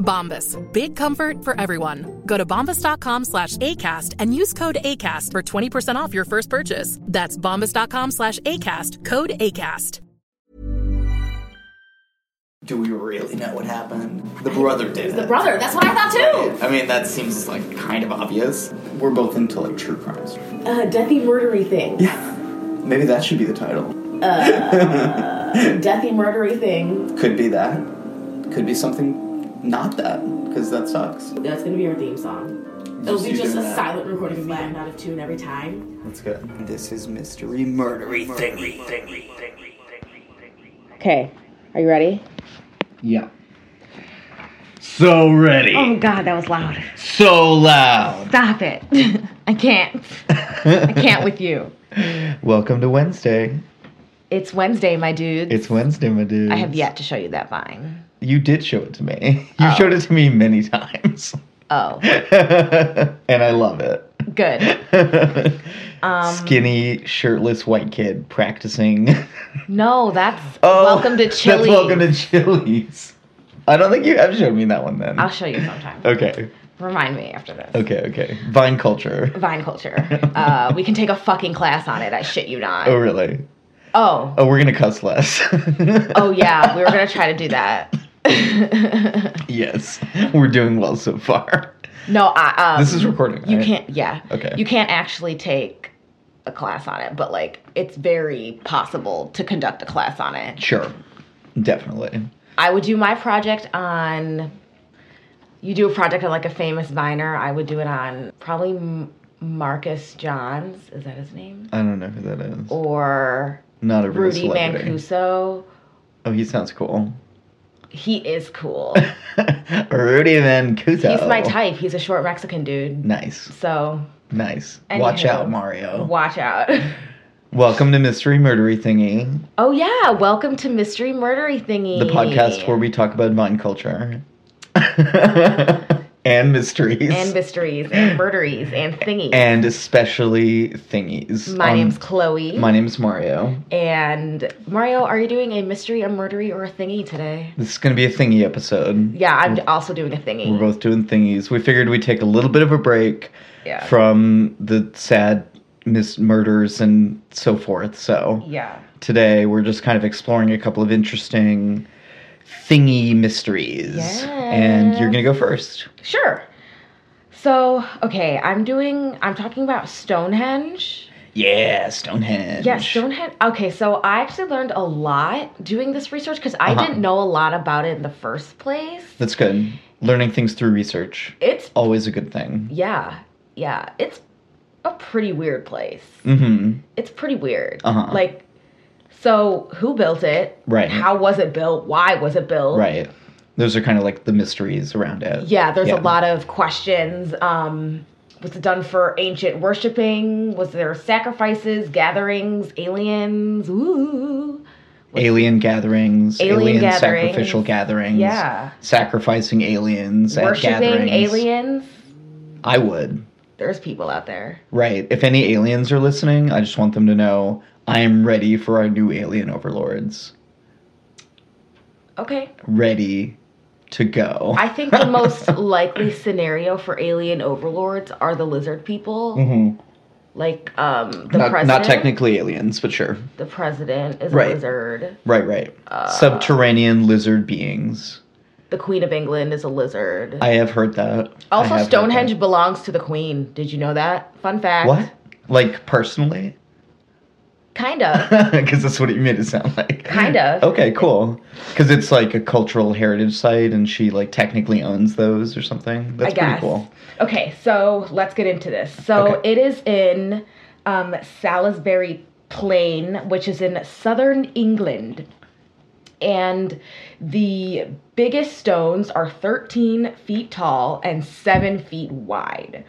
Bombas. Big comfort for everyone. Go to bombas.com slash ACAST and use code ACAST for 20% off your first purchase. That's bombas.com slash ACAST. Code ACAST. Do we really know what happened? The brother did. The it. brother. That's what I thought too. I mean, that seems like kind of obvious. We're both into like true crimes. Uh, deathy murdery thing. Yeah. Maybe that should be the title. Deathy murdery thing. Could be that. Could be something not that, because that sucks. That's gonna be our theme song. It'll Just be just a that. silent recording of me going out of tune every time. That's good. This is mystery murdery thingy. Okay, are you ready? Yeah. So ready. Oh God, that was loud. So loud. Stop it. I can't. I can't with you. Welcome to Wednesday. It's Wednesday, my dude. It's Wednesday, my dude. I have yet to show you that vine. You did show it to me. You Oh. showed it to me many times. Oh, and I love it. good. Um, Skinny, shirtless white kid practicing. No, that's Oh, welcome to Chili. That's welcome to Chili's. I don't think you have showed me that one then. I'll show you sometime. Okay. Remind me after this. Okay, okay. Vine culture. Vine culture. Uh, we can take a fucking class on it. I shit you not. Oh, really? Oh, Oh, we're going to cuss less. oh yeah. We were gonna try to do that. yes. We're doing well so far. No, I. Um, This is recording, You right? can't. Yeah. Okay. You can't actually take a class on it, but like it's very possible to conduct a class on it. Sure. Definitely. I would do my project on. You do a project on like a famous viner. I would do it on probably M- Marcus Johns. Is that his name? I don't know who that is. Or Not a Rudy. Mancuso. Oh, he sounds cool. He is cool. Rudy Mancuso. He's my type. He's a short Mexican dude. Nice. So Nice. Watch out, Mario. watch out. Welcome to Mystery Murdery Thingy, Oh yeah, welcome to Mystery Murdery Thingy. the podcast where we talk about vine culture. and mysteries. and mysteries and murderies and thingies. And especially thingies. my Um, name's Chloe. My name's Mario. and Mario, are you doing a mystery, a murdery, or a thingy today? This is going to be a thingy episode. Yeah, I'm also doing a thingy. We're both doing thingies. We figured we'd take a little bit of a break Yeah. from the sad mis- murders and so forth. So yeah. today we're just kind of exploring a couple of interesting thingy mysteries. And you're going to go first. Sure. So, okay, I'm doing. I'm talking about Stonehenge. Yeah, Stonehenge. Yeah, Stonehenge. Okay, so I actually learned a lot doing this research because I Uh-huh. didn't know a lot about it in the first place. That's good. Learning things through research. It's Always a good thing. yeah, yeah. It's a pretty weird place. Mm-hmm. It's pretty weird. Uh-huh. Like, so who built it? Right. How was it built? Why was it built? Right. Those are kind of like the mysteries around it. Yeah, there's Yeah. a lot of questions. Um, was it done for ancient worshiping? Was there sacrifices, gatherings, aliens? Ooh. Alien gatherings, Alien alien, gatherings. sacrificial gatherings, Yeah. sacrificing aliens at Worshipping aliens? I would. There's people out there. Right. If any aliens are listening, I just want them to know I am ready for our new alien overlords. Okay. Ready to go. I think the most likely scenario for alien overlords are the lizard people. Mm-hmm. Like um the not, president. not technically aliens, but sure. The president is Right. a lizard. Right, right. Uh, Subterranean lizard beings. The Queen of England is a lizard. I have heard that. Also, Stonehenge belongs to the Queen. Did you know that? Fun fact. What? Like personally? Kinda. Because that's what you made it sound like. Kinda. Okay, cool. Because it's like a cultural heritage site, and she like technically owns those or something. That's I guess. pretty cool. Okay, so let's get into this. So Okay. it is in um, Salisbury Plain, which is in southern England. And the biggest stones are 13 feet tall and 7 feet wide.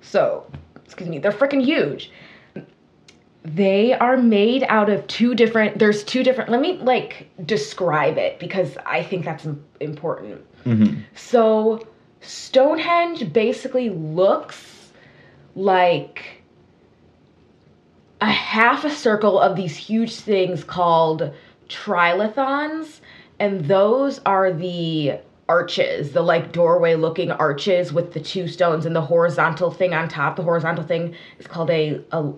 So, excuse me, they're freaking huge. They are made out of two different, there's two different, let me like describe it because I think that's im- important. Mm-hmm. So, Stonehenge basically looks like a half a circle of these huge things called trilithons, and those are the arches, the like doorway looking arches with the two stones and the horizontal thing on top. The horizontal thing is called a a,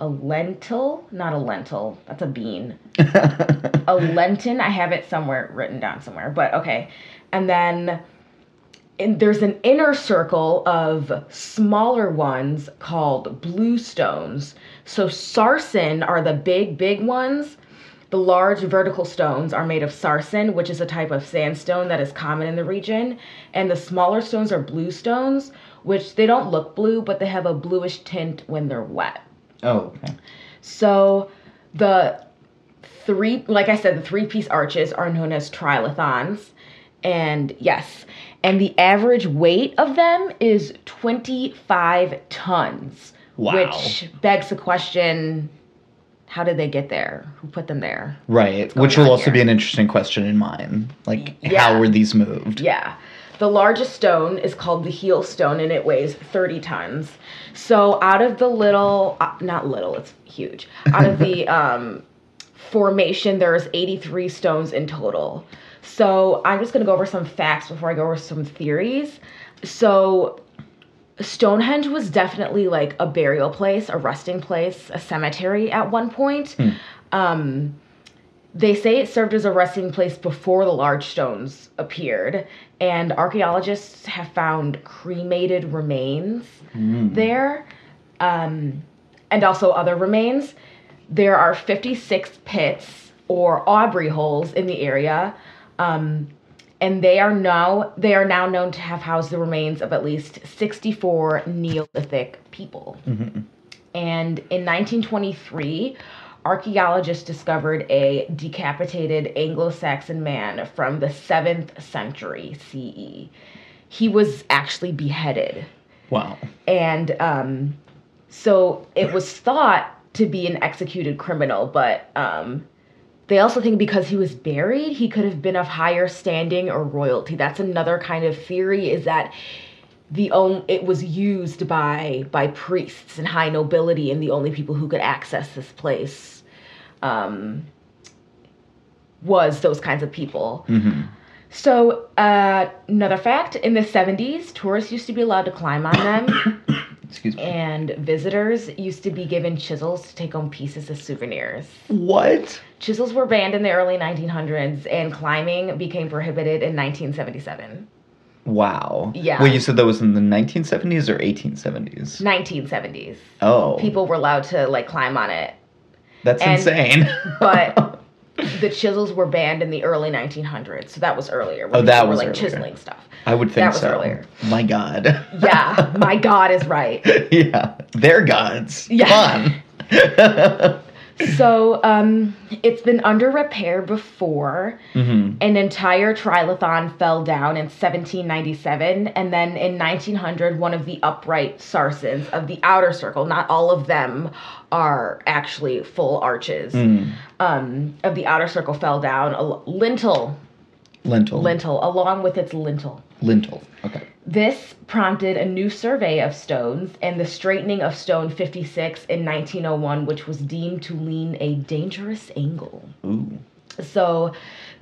a lentil, not a lentil. That's a bean. a lenten, I have it somewhere written down somewhere, but okay. And then and there's an inner circle of smaller ones called blue stones. So sarsen are the big, big ones. The large vertical stones are made of sarsen, which is a type of sandstone that is common in the region. And the smaller stones are blue stones, which they don't look blue, but they have a bluish tint when they're wet. Oh, okay. So the three, like I said, the three piece arches are known as trilithons. And yes, and the average weight of them is 25 tons. Wow. Which begs the question how did they get there? Who put them there? Right. Which will also here? be an interesting question in mine. Like, Yeah. how were these moved? Yeah. The largest stone is called the heel stone and it weighs 30 tons. So out of the little, uh, not little, it's huge. Out of the um, formation, there's 83 stones in total. So I'm just going to go over some facts before I go over some theories. So Stonehenge was definitely like a burial place, a resting place, a cemetery at one point. Um, they say it served as a resting place before the large stones appeared, and archaeologists have found cremated remains there, um, and also other remains. There are 56 pits or Aubrey holes in the area, um, and they are now they are now known to have housed the remains of at least 64 Neolithic people. And in 1923, archaeologists discovered a decapitated Anglo Saxon man from the 7th century CE. He was actually beheaded. Wow. And um, so it was thought to be an executed criminal, but um, they also think because he was buried, he could have been of higher standing or royalty. That's another kind of theory is that the only it was used by by priests and high nobility and the only people who could access this place um, was those kinds of people. So, uh, another fact in the 70s, tourists used to be allowed to climb on them, Excuse me. and visitors used to be given chisels to take home pieces as souvenirs. What? Chisels were banned in the early 1900s, and climbing became prohibited in 1977. Wow. Yeah. Well, you said that was in the 1970s or 1870s? 1970s. Oh. People were allowed to like climb on it, That's and- insane. but the chisels were banned in the early 1900s, so that was earlier. Oh, that people were was like earlier. chiseling stuff. I would think That was so. earlier. My God. Yeah, my God is right. yeah. They're gods. Yeah. So um, it's been under repair before. hmm An entire trilithon fell down in 1797, and then in 1900, one of the upright sarsens of the outer circle, not all of them are actually full arches, Mm. um, of the outer circle fell down. A lintel Lintel. lintel, along with its lintel. Lintel. Okay. This prompted a new survey of stones and the straightening of stone 56 in 1901, which was deemed to lean a dangerous angle. Ooh. So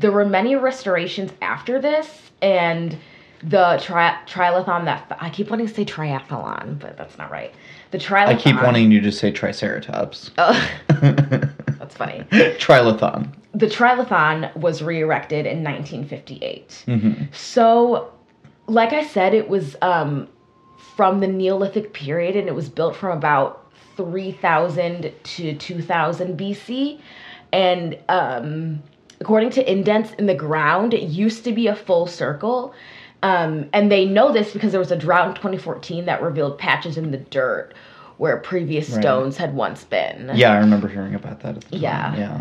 there were many restorations after this, and the tri- triathlon that I keep wanting to say triathlon, but that's not right. The triathlon. I keep wanting you to say Triceratops. Oh, that's funny. Trilithon. The triathlon was re-erected in 1958. Mm-hmm. So, like I said, it was um, from the Neolithic period, and it was built from about 3000 to 2000 BC. And um, according to indents in the ground, it used to be a full circle. Um, and they know this because there was a drought in 2014 that revealed patches in the dirt where previous Right. stones had once been. Yeah, I remember hearing about that at the time. Yeah. Yeah.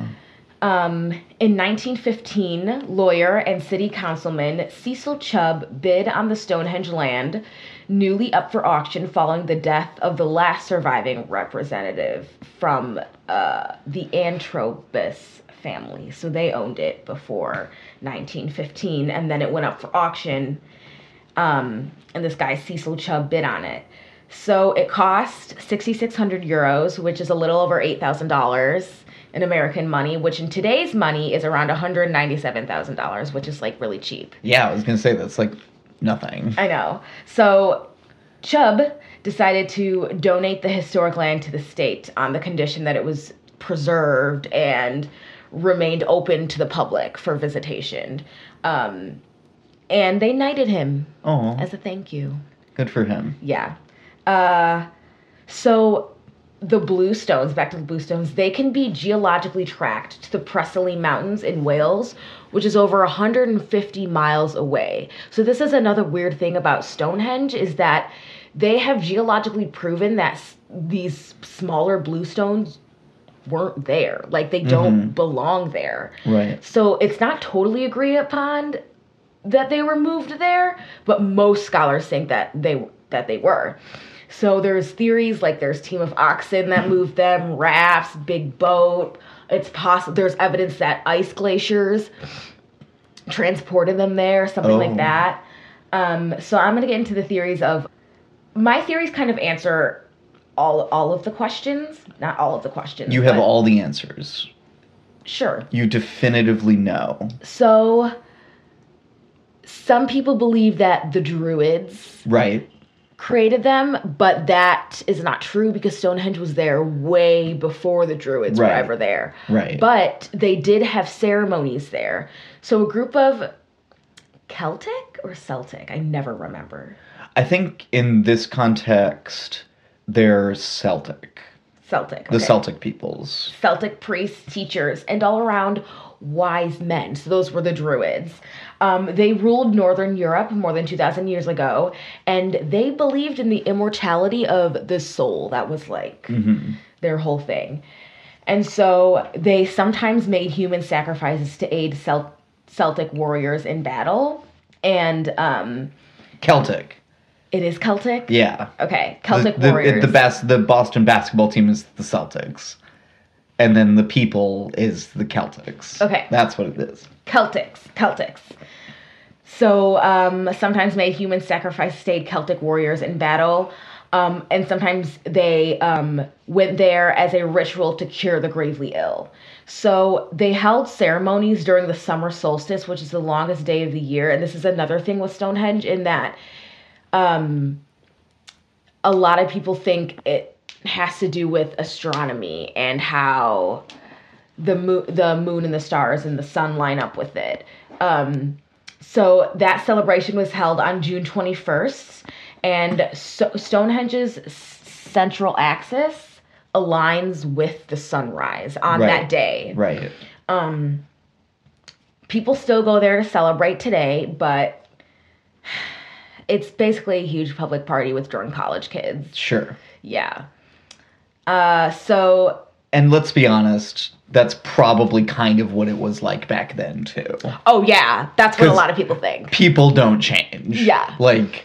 Um, in 1915, lawyer and city councilman Cecil Chubb bid on the Stonehenge land, newly up for auction following the death of the last surviving representative from uh, the Antrobus family. So they owned it before 1915, and then it went up for auction. Um, and this guy Cecil Chubb bid on it. So it cost 6,600 euros, which is a little over $8,000 in American money, which in today's money is around $197,000, which is like really cheap. Yeah, I was gonna say that's like nothing. I know. So Chubb decided to donate the historic land to the state on the condition that it was preserved and remained open to the public for visitation. Um, and they knighted him Oh, as a thank you. good for him. Yeah. Uh, so the bluestones, back to the bluestones, they can be geologically tracked to the Preseli Mountains in Wales, which is over 150 miles away. So this is another weird thing about Stonehenge is that they have geologically proven that s- these smaller bluestones weren't there. Like they don't mm-hmm. belong there. Right. So it's not totally agreed upon that they were moved there, but most scholars think that they that they were. So there's theories like there's team of oxen that moved them, rafts, big boat. It's possible there's evidence that ice glaciers transported them there, something Oh. like that. Um, so I'm gonna get into the theories of my theories kind of answer all all of the questions, not all of the questions. You have all the answers. sure. You definitively know. So, some people believe that the Druids Right. Created them, but that is not true because Stonehenge was there way before the Druids Right. were ever there. Right. But they did have ceremonies there. So, a group of Celtic or Celtic, I never remember. I think in this context, they're Celtic. Celtic. The. Celtic peoples. Celtic priests, teachers, and all around wise men. So those were the Druids. Um, they ruled Northern Europe more than 2,000 years ago, and they believed in the immortality of the soul. That was like their whole thing. And so they sometimes made human sacrifices to aid Cel- Celtic warriors in battle. And um, Celtic. It is Celtic? Yeah. Okay, Celtic the, the, warriors. The, bas- the Boston basketball team is the Celtics. And then the people is the Celtics. Okay. That's what it is. Celtics, Celtics. So um, sometimes made human sacrifice stayed Celtic warriors in battle, um, and sometimes they um, went there as a ritual to cure the gravely ill. So they held ceremonies during the summer solstice, which is the longest day of the year, and this is another thing with Stonehenge in that um, a lot of people think it has to do with astronomy and how the moon, the moon and the stars and the sun line up with it. Um, so that celebration was held on June 21st, and so Stonehenge's central axis aligns with the sunrise on Right. that day. Right. People still go there to celebrate today, but it's basically a huge public party with drunk college kids. Sure. Yeah. Uh, so And let's be honest, that's probably kind of what it was like back then, too. Oh yeah, that's what a lot of people think. People don't change. Yeah. Like,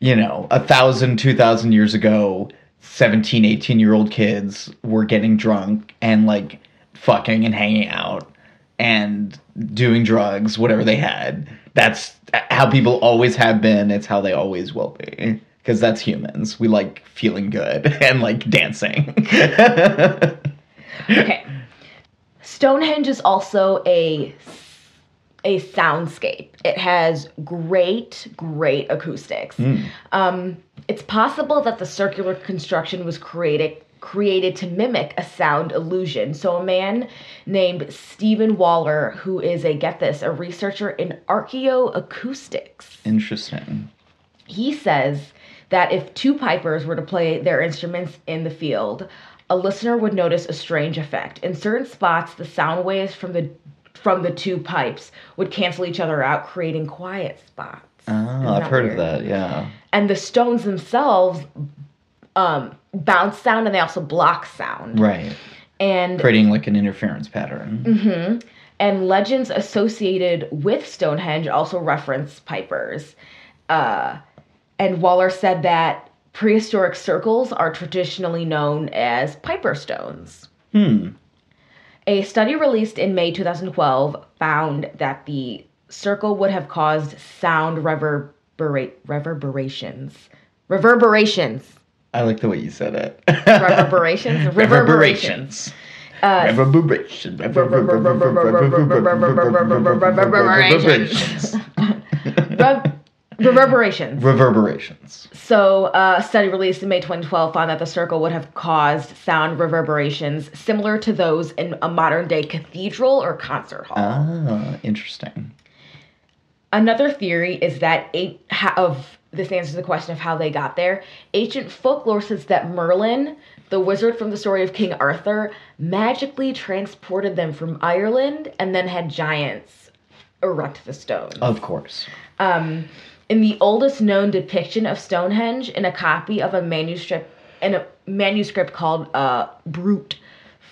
you know, a thousand, two thousand years ago, 17, 18 year old kids were getting drunk and like fucking and hanging out. and doing drugs, whatever they had. That's how people always have been. It's how they always will be. Because that's humans. We like feeling good and like dancing. Okay. Stonehenge is also a a soundscape. It has great, great acoustics. Um, it's possible that the circular construction was created created to mimic a sound illusion. So a man named Stephen Waller, who is a get this, a researcher in archaeoacoustics, Interesting. he says that if two pipers were to play their instruments in the field, a listener would notice a strange effect. In certain spots, the sound waves from the from the two pipes would cancel each other out, creating quiet spots. Oh, I've heard weird? of that. Yeah. And the stones themselves um, bounce sound and they also block sound. Right. And Creating like an interference pattern. and legends associated with Stonehenge also reference pipers. Uh, and Waller said that prehistoric circles are traditionally known as piper stones. Hmm. A study released in May 2012 found that the circle would have caused sound reverberate reverberations. Reverberations. I like the way you said it. Reverberations. Reverberations. Reverberation. Reverberations. Rev- reverberations. Reverberations. So, uh, a study released in May 2012 found that the circle would have caused sound reverberations similar to those in a modern day cathedral or concert hall. Ah, interesting. Another theory is that eight of this answers the question of how they got there. Ancient folklore says that Merlin, the wizard from the story of King Arthur, magically transported them from Ireland and then had giants erect the stone. Of course. Um, in the oldest known depiction of Stonehenge, in a copy of a manuscript, in a manuscript called uh, Brute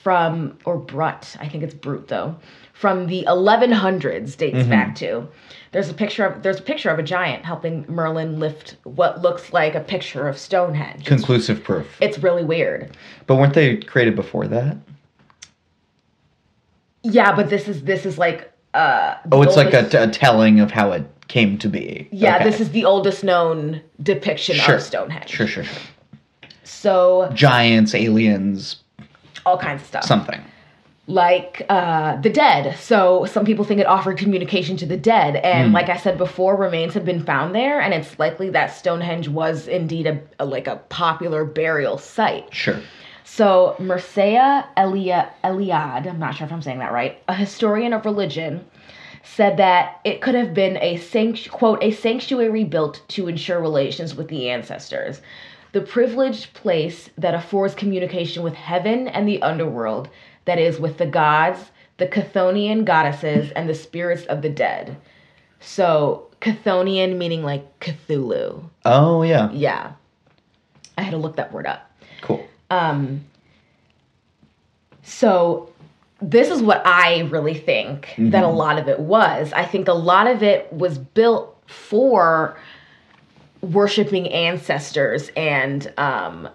from or Brut, I think it's Brute though, from the 1100s dates back to. There's a picture of there's a picture of a giant helping Merlin lift what looks like a picture of Stonehenge. It's, Conclusive proof. it's really weird. But weren't they created before that? Yeah, but this is this is like uh Oh, it's like a, a telling of how it came to be. yeah, Okay. this is the oldest known depiction Sure. of Stonehenge. Sure, sure, sure. So Giants, aliens, all kinds of stuff. something. Like uh, the dead. So some people think it offered communication to the dead, and Hmm. like I said before, remains have been found there, and it's likely that Stonehenge was indeed a, a- like a popular burial site. Sure. So Mircea Elia, Eliade, I'm not sure if I'm saying that right, a historian of religion, said that it could have been a sanct- quote a sanctuary built to ensure relations with the ancestors, the privileged place that affords communication with heaven and the underworld, that is, with the gods, the Chthonian goddesses, and the spirits of the dead. So Chthonian meaning like Cthulhu. Oh, yeah. Yeah, I had to look that word up. Cool. Um, so this is what I really think that a lot of it was. I think a lot of it was built for worshiping ancestors and um,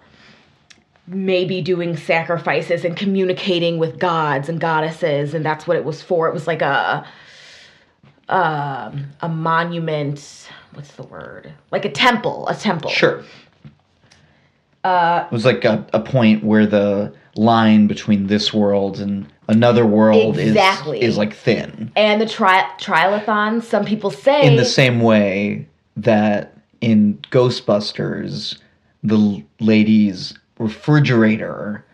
maybe doing sacrifices and communicating with gods and goddesses, and that's what it was for. It was like a um, a monument. What's the word? Like a temple. A temple. Sure. Uh, it was like a, a point where the line between this world and another world Exactly. is, is like thin. And the tri- trialathon, some people say In the same way that in Ghostbusters, the l- lady's refrigerator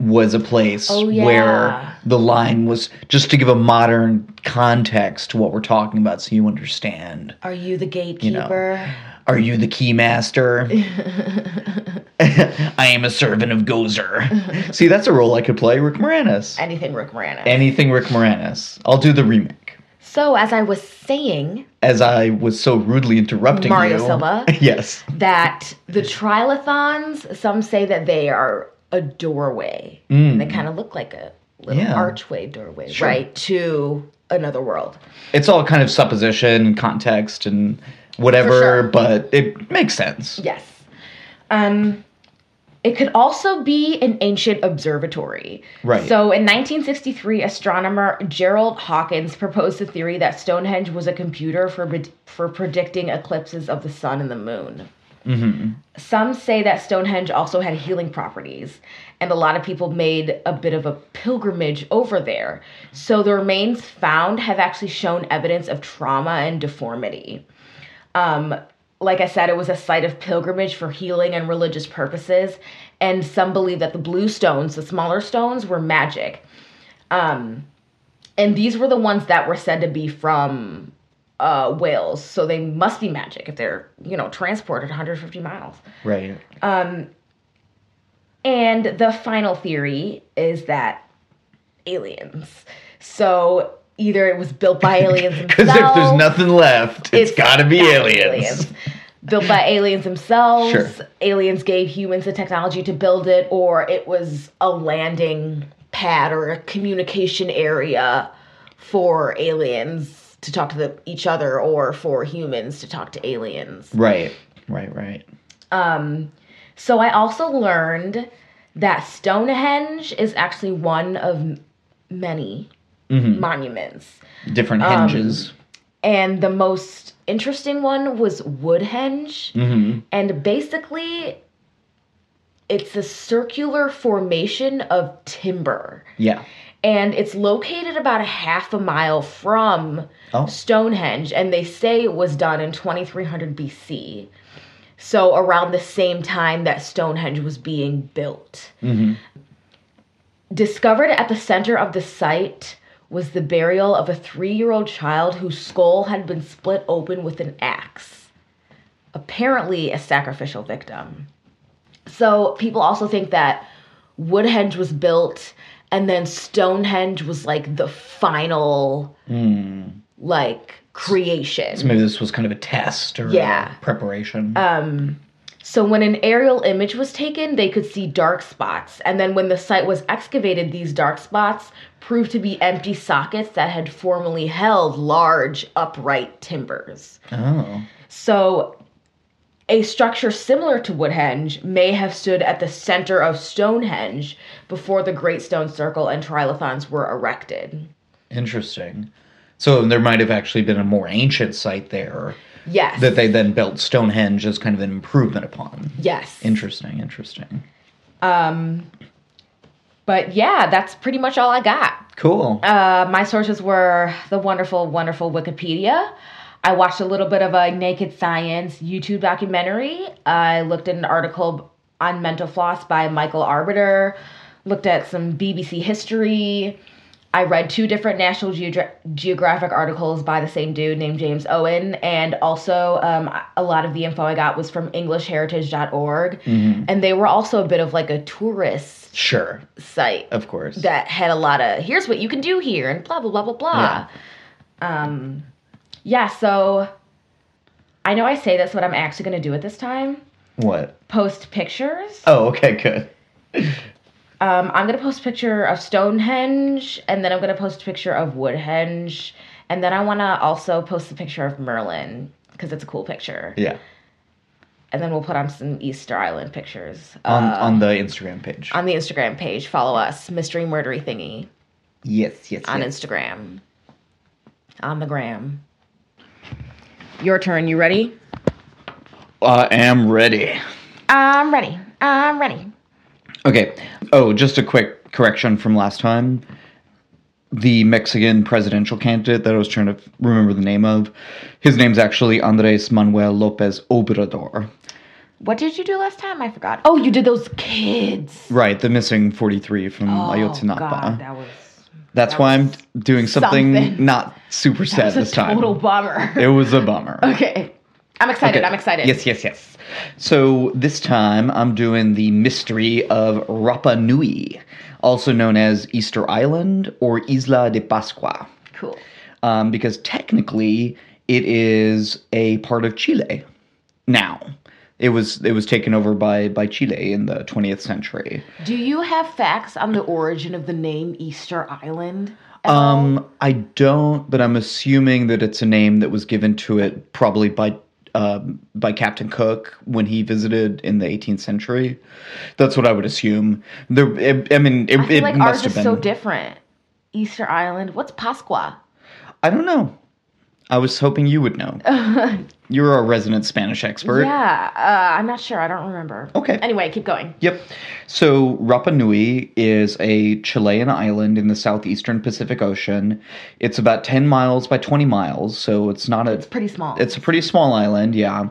was a place Oh, yeah. where the line was just to give a modern context to what we're talking about so you understand. Are you the gatekeeper? Are you the keymaster? I am a servant of Gozer. See, that's a role I could play, Rick Moranis. Anything Rick Moranis. Anything Rick Moranis. I'll do the remake. So, as I was saying, As I was so rudely interrupting Mario you. Silva. yes. that the trialathons, some say that they are a doorway. Mm. And they kind of look like a little Yeah. archway doorway, Sure. right, to another world. It's all kind of supposition, and context, and whatever, sure. but it makes sense. Yes. Um It could also be an ancient observatory. Right. So in 1963, astronomer Gerald Hawkins proposed the theory that Stonehenge was a computer for for predicting eclipses of the sun and the moon. Some say that Stonehenge also had healing properties, and a lot of people made a bit of a pilgrimage over there. So the remains found have actually shown evidence of trauma and deformity. Um, like I said, it was a site of pilgrimage for healing and religious purposes, and some believe that the blue stones, the smaller stones, were magic. Um, and these were the ones that were said to be from uh, Wales, so they must be magic if they're, you know, transported 150 miles. Right. Um, And the final theory is that aliens. So either it was built by aliens themselves. Because if there's nothing left, it's got to be gotta aliens. Built by aliens themselves. Sure. Aliens gave humans the technology to build it, or it was a landing pad or a communication area for aliens to talk to the, each other or for humans to talk to aliens. Right. Right. Right. Um, So I also learned that Stonehenge is actually one of m- many monuments. Different Um, hinges. And the most interesting one was Woodhenge. Mm-hmm. And basically, it's a circular formation of timber. yeah. And it's located about a half a mile from Oh. Stonehenge. And they say it was done in 2300 BC. So around the same time that Stonehenge was being built. Mm-hmm. Discovered at the center of the site was the burial of a three year old child whose skull had been split open with an axe. Apparently, a sacrificial victim. So, people also think that Woodhenge was built and then Stonehenge was like the final, like, creation. So maybe this was kind of a test or Yeah. preparation. Um So when an aerial image was taken, they could see dark spots. And then when the site was excavated, these dark spots proved to be empty sockets that had formerly held large upright timbers. oh. So a structure similar to Woodhenge may have stood at the center of Stonehenge before the Great Stone Circle and Trilithons were erected. Interesting. So there might have actually been a more ancient site there Yes. that they then built Stonehenge as kind of an improvement upon. yes. Interesting, interesting. Um, But yeah, that's pretty much all I got. Cool. Uh, my sources were the wonderful, wonderful Wikipedia. I watched a little bit of a Naked Science YouTube documentary. I looked at an article on mental floss by Michael Arbiter, looked at some BBC history. I read two different National Geogra- Geographic articles by the same dude named James Owen, and also um, a lot of the info I got was from EnglishHeritage.org, and they were also a bit of like a tourist sure. site Of course. that had a lot of here's what you can do here and blah blah blah blah blah. Um yeah, so I know I say this, what I'm actually gonna do at this time. what? Post pictures. Oh, okay, good. Um, I'm gonna post a picture of Stonehenge and then I'm gonna post a picture of Woodhenge. And then I wanna also post a picture of Merlin, because it's a cool picture. Yeah. And then we'll put on some Easter Island pictures. On uh, on the Instagram page. on the Instagram page. Follow us, Mystery Murdery Thingy. yes, yes, on yes. Instagram. On the gram. Your turn. You ready? I am ready. I'm ready. I'm ready. Okay. Oh, just a quick correction from last time. The Mexican presidential candidate that I was trying to remember the name of, his name's actually Andres Manuel Lopez Obrador. What did you do last time? I forgot. Oh, you did those kids. Right, the missing 43 from Oh, Ayotzinapa. God, that was That's that why I'm doing something, something. not super sad this a time. total bummer. It was a bummer. okay. I'm excited. Okay. I'm excited. Yes, yes, yes. So this time I'm doing the mystery of Rapa Nui, also known as Easter Island or Isla de Pascua, Cool. um, because technically it is a part of Chile. Now, it was it was taken over by by Chile in the 20th century. Do you have facts on the origin of the name Easter Island? Um, I don't, but I'm assuming that it's a name that was given to it probably by um, by Captain Cook when he visited in the 18th century. That's what I would assume. There, it, I mean, it, I feel it like must ours have is been. so different. Easter Island. What's Pascua? I don't know. I was hoping you would know. You're a resident Spanish expert. Yeah, uh, I'm not sure. I don't remember. Okay. Anyway, keep going. Yep. So Rapa Nui is a Chilean island in the southeastern Pacific Ocean. It's about 10 miles by 20 miles, so it's not a It's pretty small. It's a pretty small island, yeah.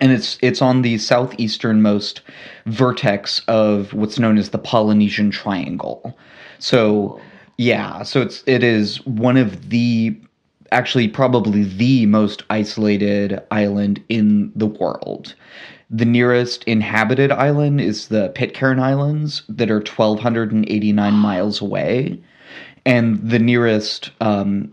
And it's it's on the southeasternmost vertex of what's known as the Polynesian Triangle. So yeah, so it's it is one of the actually probably the most isolated island in the world. The nearest inhabited island is the Pitcairn Islands that are 1289 miles away. And the nearest um,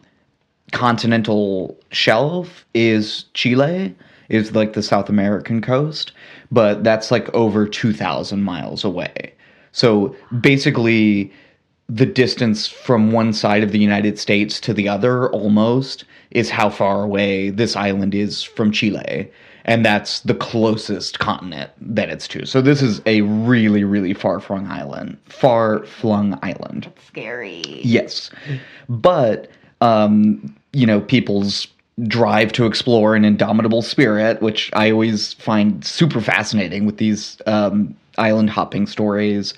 continental shelf is Chile, is like the South American coast, but that's like over 2,000 miles away. So basically, the distance from one side of the United States to the other almost is how far away this island is from Chile. And that's the closest continent that it's to. So this is a really, really far flung island. Far flung island. Scary. Yes. But, um, you know, people's drive to explore an indomitable spirit, which I always find super fascinating with these um, island hopping stories.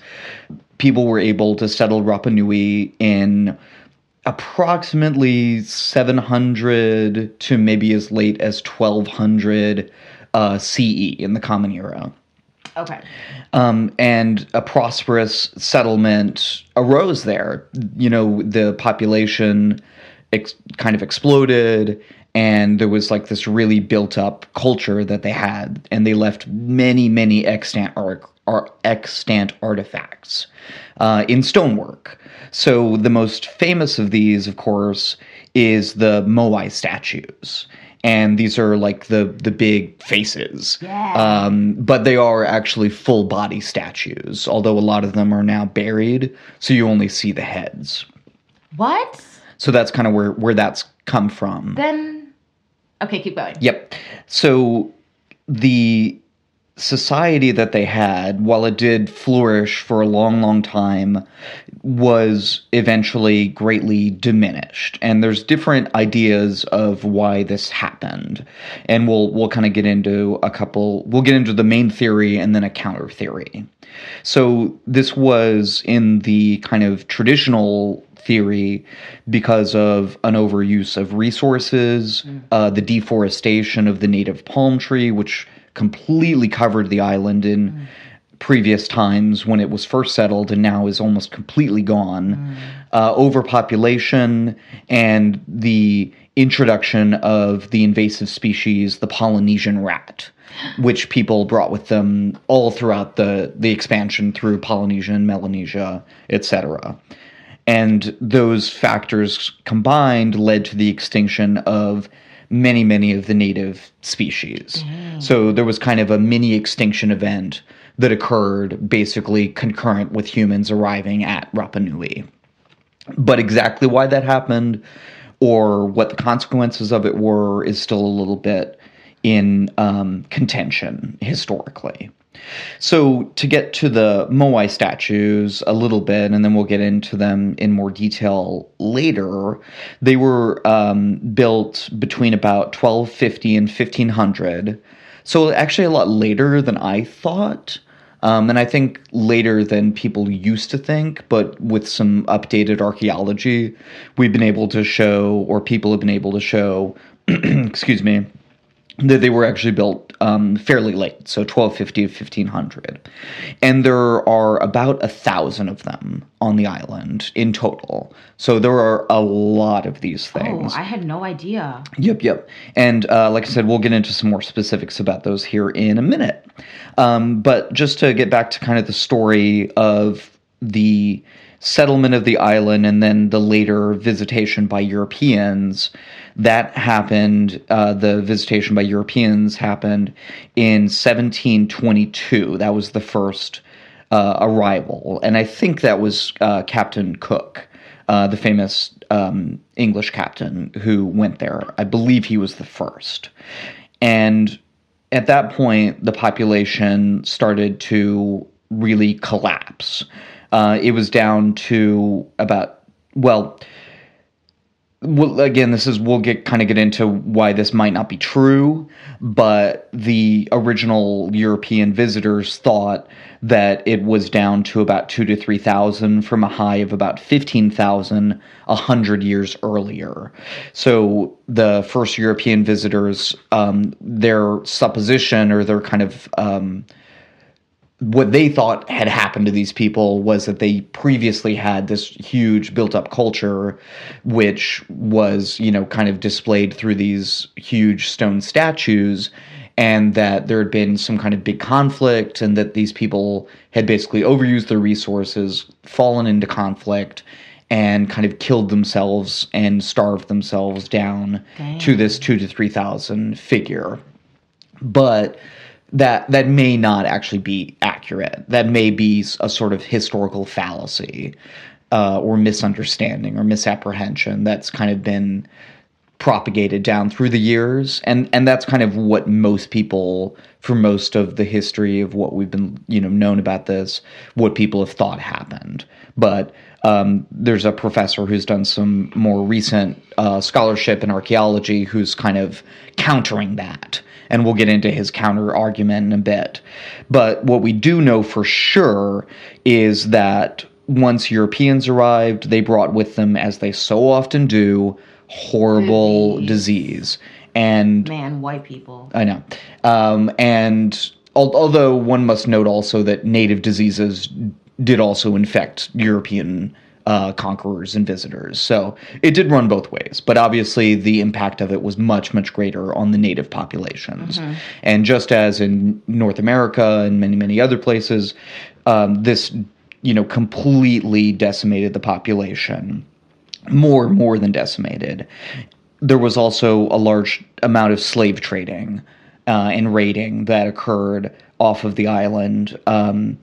People were able to settle Rapa Nui in approximately 700 to maybe as late as 1200 uh, CE in the Common Era Okay. um, and a prosperous settlement arose there. You know, the population ex- kind of exploded, and there was like this really built up culture that they had, and they left many, many extant ar- ar- extant artifacts uh, in stonework. So the most famous of these, of course, is the Moai statues. And these are like the the big faces, Yeah. um, but they are actually full body statues. Although a lot of them are now buried, so you only see the heads. What? So that's kind of where where that's come from. Then. Okay, keep going. Yep. So the society that they had, while it did flourish for a long, long time, was eventually greatly diminished. And there's different ideas of why this happened. And we'll we'll kind of get into a couple we'll get into the main theory and then a counter theory. So this was in the kind of traditional theory because of an overuse of resources, uh, the deforestation of the native palm tree, which completely covered the island in previous times when it was first settled and now is almost completely gone, uh, overpopulation, and the introduction of the invasive species, the Polynesian rat, which people brought with them all throughout the, the expansion through Polynesia and Melanesia, etc. And those factors combined led to the extinction of many, many of the native species. So there was kind of a mini extinction event that occurred basically concurrent with humans arriving at Rapa Nui. But exactly why that happened or what the consequences of it were is still a little bit in um, contention historically. So, to get to the Moai statues a little bit, and then we'll get into them in more detail later, they were um, built between about 1250 and 1500. So, actually, a lot later than I thought. Um, and I think later than people used to think, but with some updated archaeology, we've been able to show, or people have been able to show, excuse me, that they were actually built um, fairly late, so 1250 to 1500. And there are about a thousand of them on the island in total. So there are a lot of these things. Oh, I had no idea. Yep, yep. And uh, like I said, we'll get into some more specifics about those here in a minute. Um, but just to get back to kind of the story of the settlement of the island and then the later visitation by Europeans, that happened, uh, the visitation by Europeans happened in 1722. That was the first uh, arrival. And I think that was uh, Captain Cook, uh, the famous um, English captain who went there. I believe he was the first. and at that point, the population started to really collapse. Uh, it was down to about well well, again, this is we'll get kind of get into why this might not be true, but the original European visitors thought that it was down to about two to three thousand from a high of about fifteen thousand a hundred years earlier. So the first European visitors, um, their supposition or their kind of um, what they thought had happened to these people was that they previously had this huge built up culture which was you know kind of displayed through these huge stone statues and that there had been some kind of big conflict and that these people had basically overused their resources fallen into conflict and kind of killed themselves and starved themselves down to this 2 to 3000 figure. But that that may not actually be accurate. That may be a sort of historical fallacy uh, or misunderstanding or misapprehension that's kind of been propagated down through the years, and and that's kind of what most people, for most of the history of what we've been you know known about this, what people have thought happened, but. Um, there's a professor who's done some more recent uh, scholarship in archaeology who's kind of countering that and we'll get into his counter argument in a bit. But what we do know for sure is that once Europeans arrived, they brought with them, as they so often do, horrible disease. And Man, white people. I know. Um, and al- although one must note also that native diseases did also infect European uh, conquerors and visitors. So it did run both ways, but obviously the impact of it was much, much greater on the native populations. And just as in North America and many, many other places, um, this, you know, completely decimated the population, more, more than decimated. There was also a large amount of slave trading uh, and raiding that occurred off of the island. Um,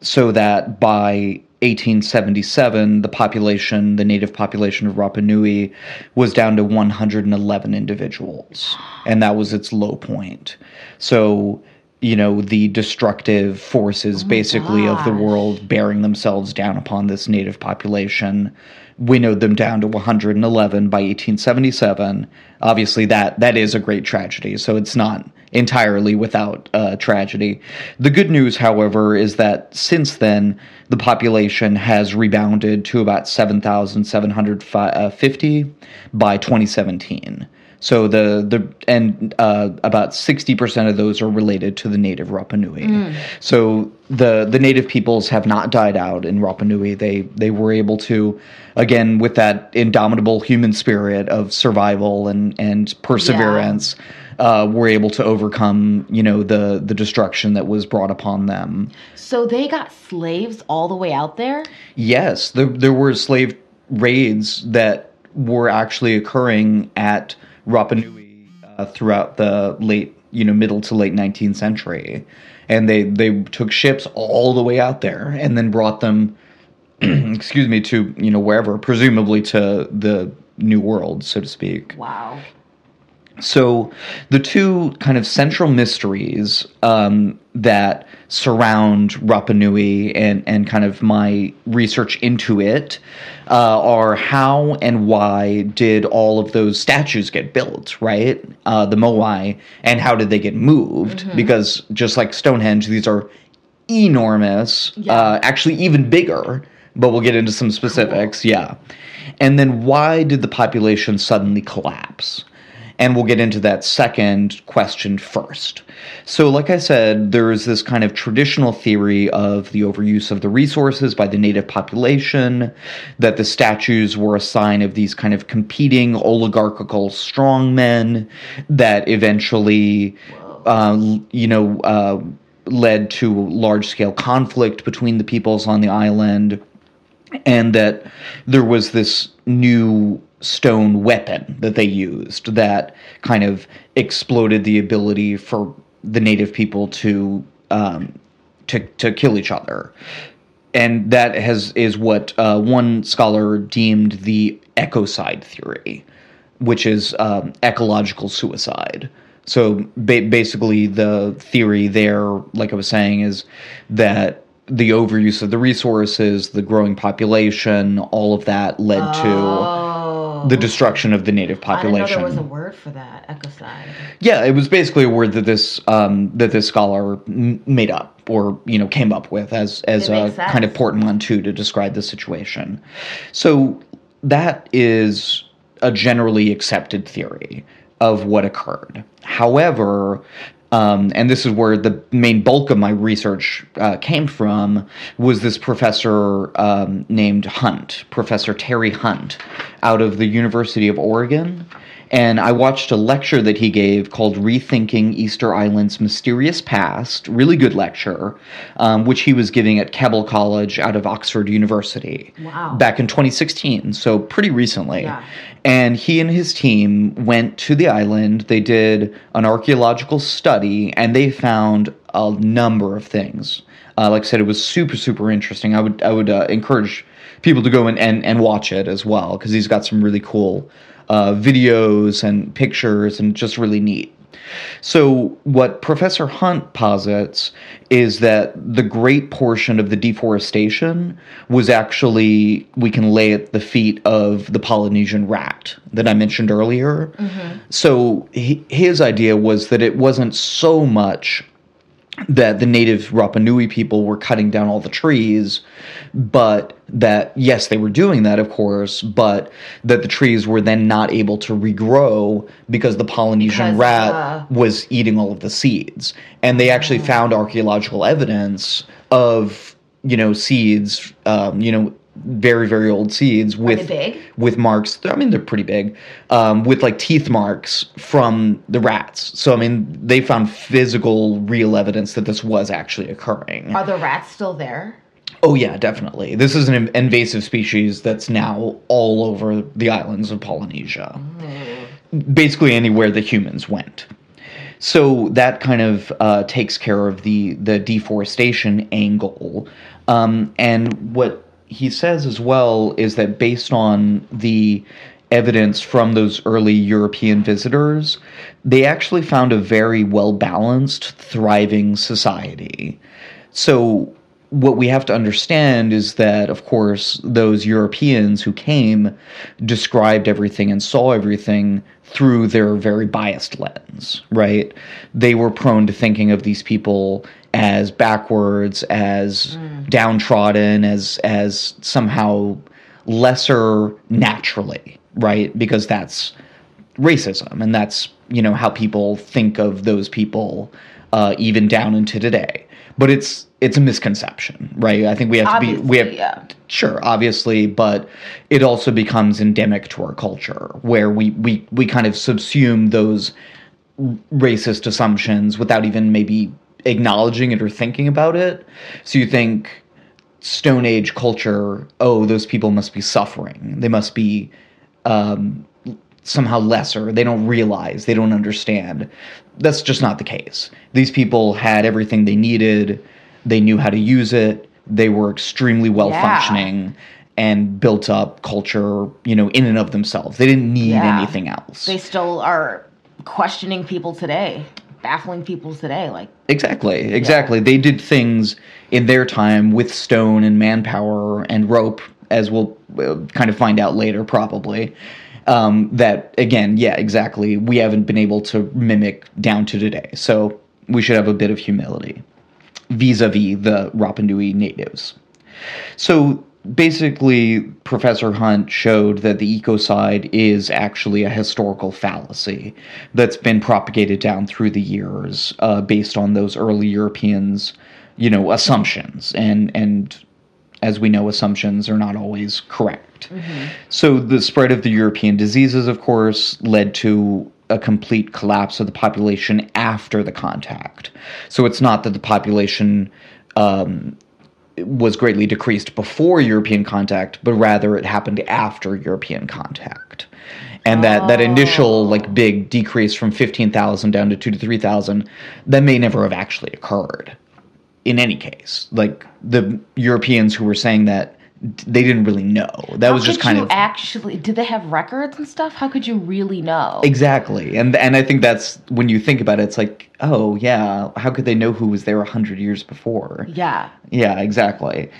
so that by 1877, the population, the native population of Rapa Nui, was down to 111 individuals, and that was its low point. So, you know, the destructive forces, oh basically, of the world bearing themselves down upon this native population winnowed them down to 111 by 1877. Obviously, that that is a great tragedy. So it's not entirely without uh, tragedy. The good news, however, is that since then the population has rebounded to about 7,750 by 2017. So the the and uh, about sixty percent of those are related to the native Rapa Nui. So the the native peoples have not died out in Rapa Nui. They they were able to, again, with that indomitable human spirit of survival and and perseverance, uh, were able to overcome you know the the destruction that was brought upon them. So they got slaves all the way out there? Yes, there there were slave raids that were actually occurring at Rapa Nui uh, throughout the late, you know, middle to late 19th century, and they they took ships all the way out there and then brought them, excuse me, to you know wherever, presumably to the New World, so to speak. Wow. So, the two kind of central mysteries um, that surround Rapa Nui and, and kind of my research into it uh, are how and why did all of those statues get built, right? Uh, the Moai, and how did they get moved? Because just like Stonehenge, these are enormous, uh, actually, even bigger, but we'll get into some specifics. Yeah. And then why did the population suddenly collapse? And we'll get into that second question first. So, like I said, there is this kind of traditional theory of the overuse of the resources by the native population, that the statues were a sign of these kind of competing oligarchical strongmen that eventually, uh, you know, uh, led to large scale conflict between the peoples on the island and that there was this new stone weapon that they used that kind of exploded the ability for the native people to um, to to kill each other, and that has is what uh, one scholar deemed the ecocide theory, which is um, ecological suicide. So ba- basically, the theory there, like I was saying, is that the overuse of the resources, the growing population, all of that led to the destruction of the native Oh. I didn't know population. there was a word for that. Ecocide. Yeah, it was basically a word that this um, that this scholar made up or you know came up with as as a sense. kind of portmanteau to describe the situation. So that is a generally accepted theory of what occurred. However, um, and this is where the main bulk of my research uh, came from, was this professor um, named Hunt, Professor Terry Hunt, out of the University of Oregon. And I watched a lecture that he gave called Rethinking Easter Island's Mysterious Past, really good lecture, um, which he was giving at Keble College out of Oxford University Wow. back in 2016, so pretty recently. Yeah. And he and his team went to the island. They did an archaeological study and they found a number of things. Uh, like I said, it was super, super interesting. I would, I would uh, encourage people to go and, and, and watch it as well because he's got some really cool uh, videos and pictures and just really neat. So, what Professor Hunt posits is that the great portion of the deforestation was actually, we can lay at the feet of the Polynesian rat that I mentioned earlier. So, hi- his idea was that it wasn't so much that the native Rapa Nui people were cutting down all the trees, but that, yes, they were doing that, of course, but that the trees were then not able to regrow because the Polynesian Because, rat uh, was eating all of the seeds. And they actually found archaeological evidence of, you know, seeds, um, you know, very, very old seeds with with marks. I mean, they're pretty big, um, with like teeth marks from the rats. So I mean, they found physical, real evidence that this was actually occurring. Are the rats still there? Oh yeah, definitely. This is an invasive species that's now all over the islands of Polynesia. Basically, anywhere the humans went. So that kind of uh, takes care of the the deforestation angle. Um, and what he says as well is that based on the evidence from those early European visitors, they actually found a very well balanced, thriving society. So what we have to understand is that, of course, those Europeans who came described everything and saw everything through their very biased lens, right? They were prone to thinking of these people as backwards, as downtrodden, as as somehow lesser naturally, right? Because that's racism and that's you know how people think of those people uh, even down into today but it's it's a misconception right i think we have to be we have yeah. sure obviously but it also becomes endemic to our culture where we we we kind of subsume those racist assumptions without even maybe acknowledging it or thinking about it so you think stone age culture oh those people must be suffering they must be um, somehow lesser. They don't realize, they don't understand. That's just not the case. These people had everything they needed, they knew how to use it, they were extremely well functioning and built up culture, you know, in and of themselves. They didn't need Yeah. anything else. They still are questioning people today, baffling people today. Like, Exactly, exactly. They did things in their time with stone and manpower and rope, as we'll kind of find out later, probably. Um, that again, yeah, exactly. We haven't been able to mimic down to today, so we should have a bit of humility vis-a-vis the Rapa Nui natives. So basically, Professor Hunt showed that the ecocide is actually a historical fallacy that's been propagated down through the years uh, based on those early Europeans, you know, assumptions. And, and as we know, assumptions are not always correct. So the spread of the European diseases, of course, led to a complete collapse of the population after the contact. So it's not that the population um, was greatly decreased before European contact, but rather it happened after European contact. And that, that initial oh. like big decrease from 15,000 down to 2 to 3,000, that may never have actually occurred in any case. Like the Europeans who were saying that they didn't really know. That was How just could kind you of actually. Did they have records and stuff? How could you really know? exactly, and and I think that's when you think about it, it's like, oh yeah, how could they know who was there a hundred years before? Yeah. Yeah, exactly.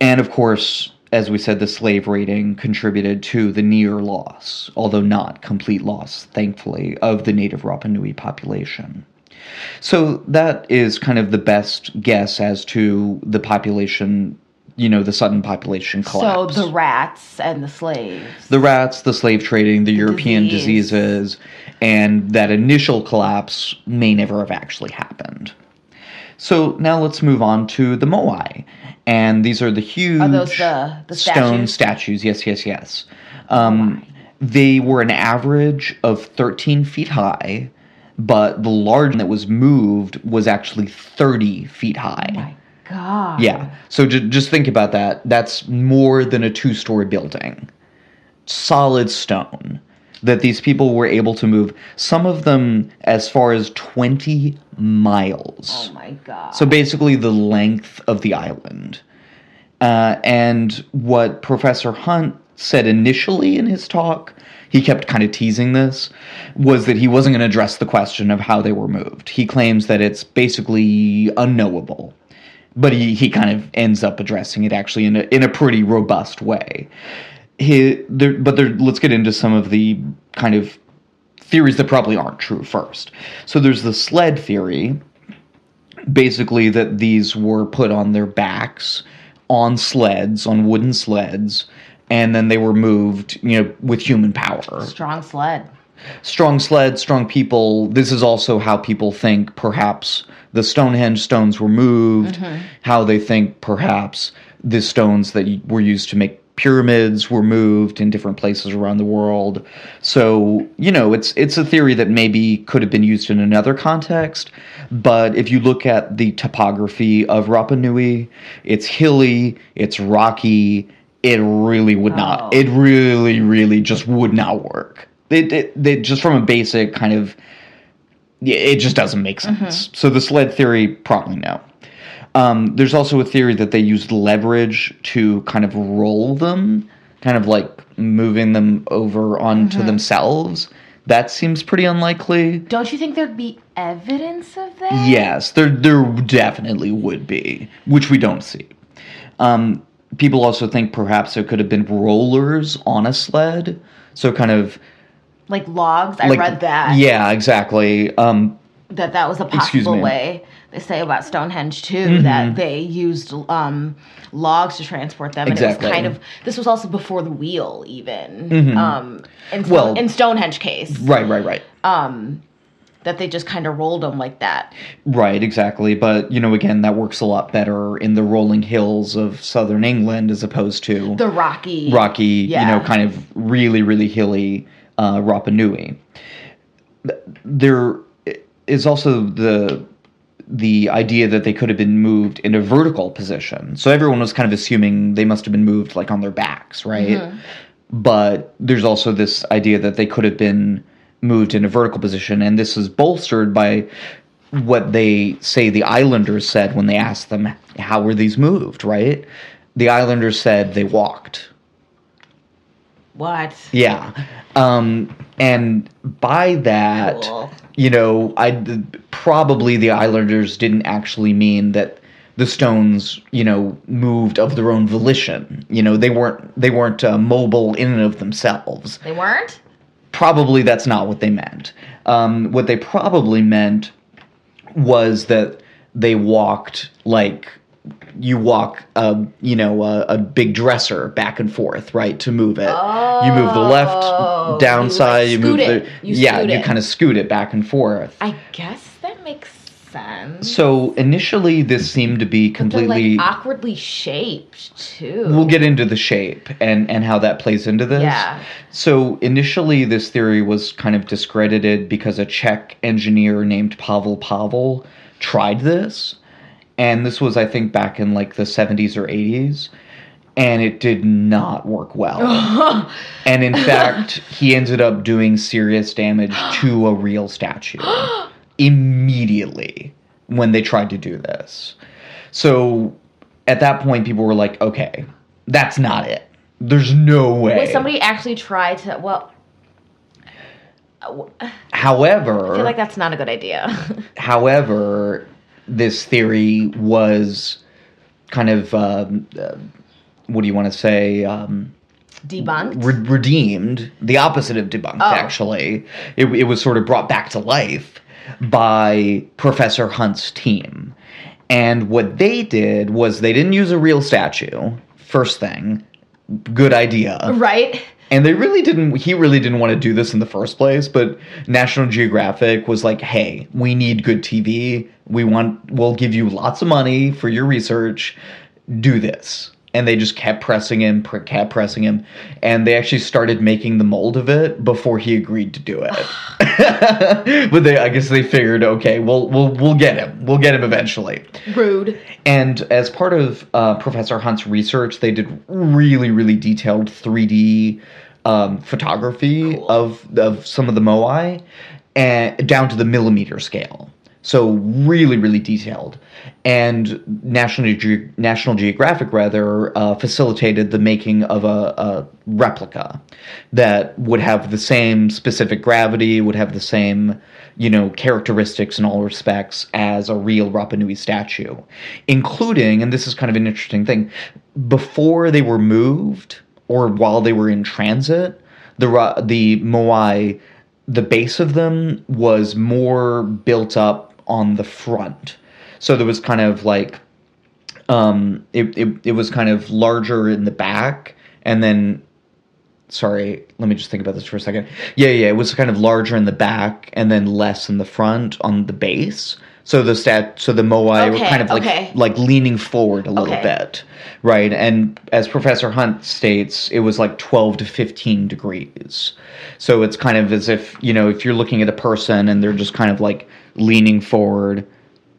And of course, as we said, the slave raiding contributed to the near loss, although not complete loss, thankfully, of the native Rapa Nui population. So that is kind of the best guess as to the population, you know, the sudden population collapse. So the rats and the slaves. the rats, the slave trading, the, European disease. diseases, and that initial collapse may never have actually happened. So now let's move on to the Moai. And these are the huge Are those the- the stone statues? statues. Yes, yes, yes. Um, they were an average of 13 feet high, but the large that was moved was actually 30 feet high. God. Yeah. So ju- just think about that. That's more than a two story building. Solid stone that these people were able to move, some of them as far as 20 miles. Oh my God. So basically, the length of the island. Uh, and what Professor Hunt said initially in his talk, he kept kind of teasing this, was that he wasn't going to address the question of how they were moved. He claims that it's basically unknowable. But he, he kind of ends up addressing it actually in a, in a pretty robust way. He, there, but there, let's get into some of the kind of theories that probably aren't true first. So there's the sled theory, basically that these were put on their backs on sleds, on wooden sleds, and then they were moved, you know, with human power. Strong sled. Strong sled, strong people. This is also how people think perhaps the Stonehenge stones were moved, mm-hmm. how they think perhaps the stones that were used to make pyramids were moved in different places around the world. So, you know, it's it's a theory that maybe could have been used in another context, but if you look at the topography of Rapa Nui, it's hilly, it's rocky, it really would not. Oh. It really really just would not work. It, it, it just from a basic kind of it just doesn't make sense. So the sled theory, probably no. Um, there's also a theory that they used leverage to kind of roll them, kind of like moving them over onto themselves. That seems pretty unlikely. Don't you think there'd be evidence of that? Yes, there there definitely would be, which we don't see. Um, people also think perhaps there could have been rollers on a sled, so kind of Like logs. I like read that. Yeah, exactly. Um, That that was a possible way. They say about Stonehenge too that they used um, logs to transport them, Exactly. and it was kind of this was also before the wheel, even um, in, Well- in Stonehenge case, right, right, right. Um, that they just kind of rolled them like that. Right, exactly. But, you know, again, that works a lot better in the rolling hills of southern England as opposed to The rocky, rocky, yeah. you know, kind of really, really hilly uh, Rapa Nui. There is also the the idea that they could have been moved in a vertical position. So everyone was kind of assuming they must have been moved like on their backs, right? But there's also this idea that they could have been moved in a vertical position, and this is bolstered by what they say the islanders said when they asked them how were these moved, right? The islanders said they walked. What? Yeah. Um, and by that, Cool. you know, I probably the Islanders didn't actually mean that the Stones, you know, moved of their own volition. You know, they weren't they weren't uh, mobile in and of themselves. They weren't. Probably that's not what they meant. Um, what they probably meant was that they walked like you walk a you know a, a big dresser back and forth right to move it you move the Oh, left you, downside like, you, move scoot the. You yeah you kind of scoot it back and forth I guess that makes sense. so initially this seemed to be completely like awkwardly shaped too. we'll get into the shape and and how that plays into this Yeah. so initially this theory was kind of discredited because a czech engineer named pavel pavel tried this and this was i think back in like the 70s or 80s and it did not work well and in fact he ended up doing serious damage to a real statue immediately when they tried to do this so at that point people were like okay That's not it. There's no way. Would somebody actually try to? Well, uh, however, I feel like that's not a good idea. however, this theory was kind of um, uh, what do you want to say? Um, Debunked. re- redeemed, the opposite of debunked, Oh. actually. It, it was sort of brought back to life by Professor Hunt's team. And what they did was they didn't use a real statue, first thing. Good idea. right. And they really didn't, he really didn't want to do this in the first place, but National Geographic was like, hey, we need good TV. We want, we'll give you lots of money for your research. Do this. And they just kept pressing him, pr- kept pressing him. And they actually started making the mold of it before he agreed to do it. but they, I guess they figured, okay, we'll, we'll, we'll get him. We'll get him eventually. Rude. And as part of uh, Professor Hunt's research, they did really, really detailed 3D um, photography of of some of the moai, and down to the millimeter scale. So really, really detailed. And National Ge- National Geographic rather uh, facilitated the making of a, a replica that would have the same specific gravity, would have the same you know characteristics in all respects as a real Rapa Nui statue, including and this is kind of an interesting thing. Before they were moved or while they were in transit, the the Moai the base of them was more built up on the front. So there was kind of like um it, it, it was kind of larger in the back and then sorry let me just think about this for a second yeah yeah it was kind of larger in the back and then less in the front on the base so the stat so the moai were kind of like okay. like leaning forward a little Okay. bit right and as professor hunt states it was like 12 to 15 degrees so it's kind of as if you know if you're looking at a person and they're just kind of like leaning forward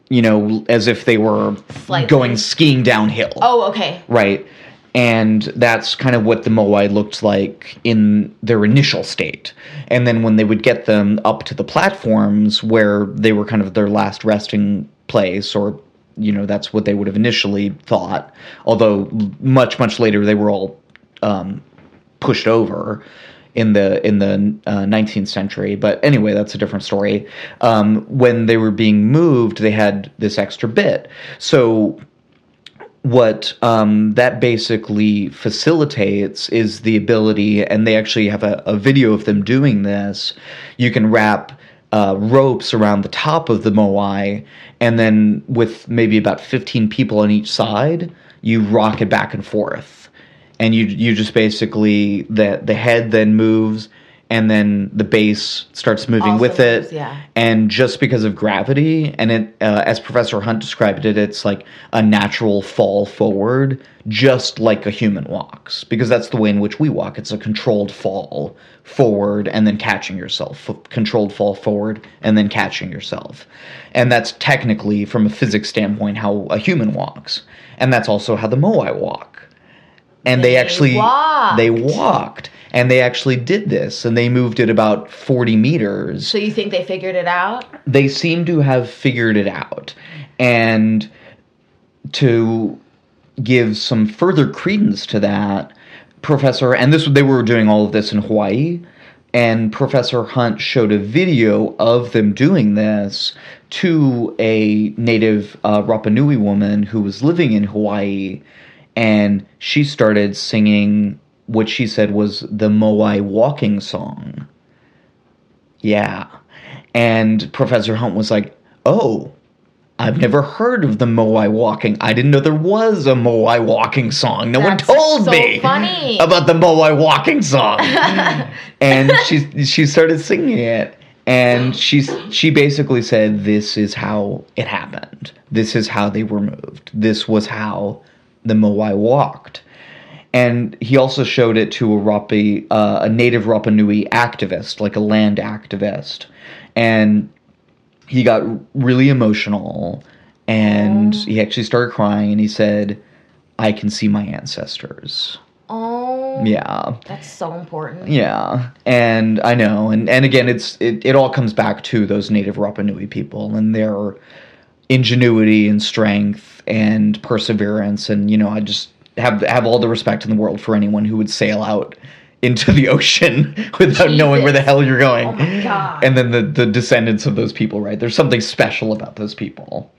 you know as if they were Slightly. going skiing downhill Oh, okay. right? And that's kind of what the Moai looked like in their initial state. And then when they would get them up to the platforms where they were kind of their last resting place, or, you know, that's what they would have initially thought, although much, much later they were all um, pushed over in the in the uh, 19th century. But anyway, that's a different story. Um, when they were being moved, they had this extra bit. So what um, that basically facilitates is the ability, and they actually have a, a video of them doing this. You can wrap uh, ropes around the top of the moai, and then with maybe about 15 people on each side, you rock it back and forth and you you just basically the the head then moves and then the base starts moving Also with it. yeah. and just because of gravity and it uh, as professor hunt described it it's like a natural fall forward just like a human walks because that's the way in which we walk. It's a controlled fall forward and then catching yourself F- controlled fall forward and then catching yourself. And that's technically from a physics standpoint how a human walks. And that's also how the moai walk and they, They actually walked. they walked. And they actually did this. And they moved it about 40 meters. So you think they figured it out? they seem to have figured it out. And to give some further credence to that professor and this they were doing all of this in hawaii. And professor hunt showed a video of them doing this to a native uh, rapa nui woman who was living in hawaii and she started singing what she said was the moai walking song yeah. And Professor Hunt was like, Oh, I've never heard of the Moai walking. I didn't know there was a Moai walking song. No That's one told so me funny. about the Moai walking song. and she she started singing it. And she she basically said, "This is how it happened. This is how they were moved. This was how the Moai walked." and he also showed it to a Rapi, uh, a native Rapa Nui activist, like a land activist, and he got really emotional, and he actually started crying, and he said, "I can see my ancestors." Oh, Yeah, that's so important. yeah, and I know, and and again, it's it, it all comes back to those native Rapa Nui people and their ingenuity and strength and perseverance, and you know, I just have have all the respect in the world for anyone who would sail out into the ocean without knowing where the hell you're going. Oh my God. And then the the descendants of those people, right? There's something special about those people.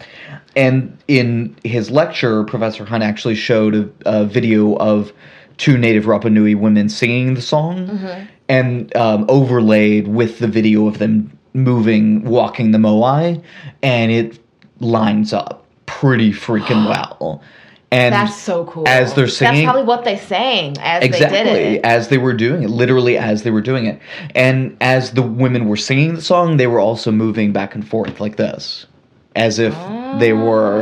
And in his lecture, Professor Hunt actually showed a, a video of two native Rapa Nui women singing the song, Mm-hmm. and um, overlaid with the video of them moving, walking the moai, and it lines up pretty freaking well. And That's so cool. As they're singing, That's probably what they sang as exactly they did it. as they were doing it literally as they were doing it and as the women were singing the song they were also moving back and forth like this as if they were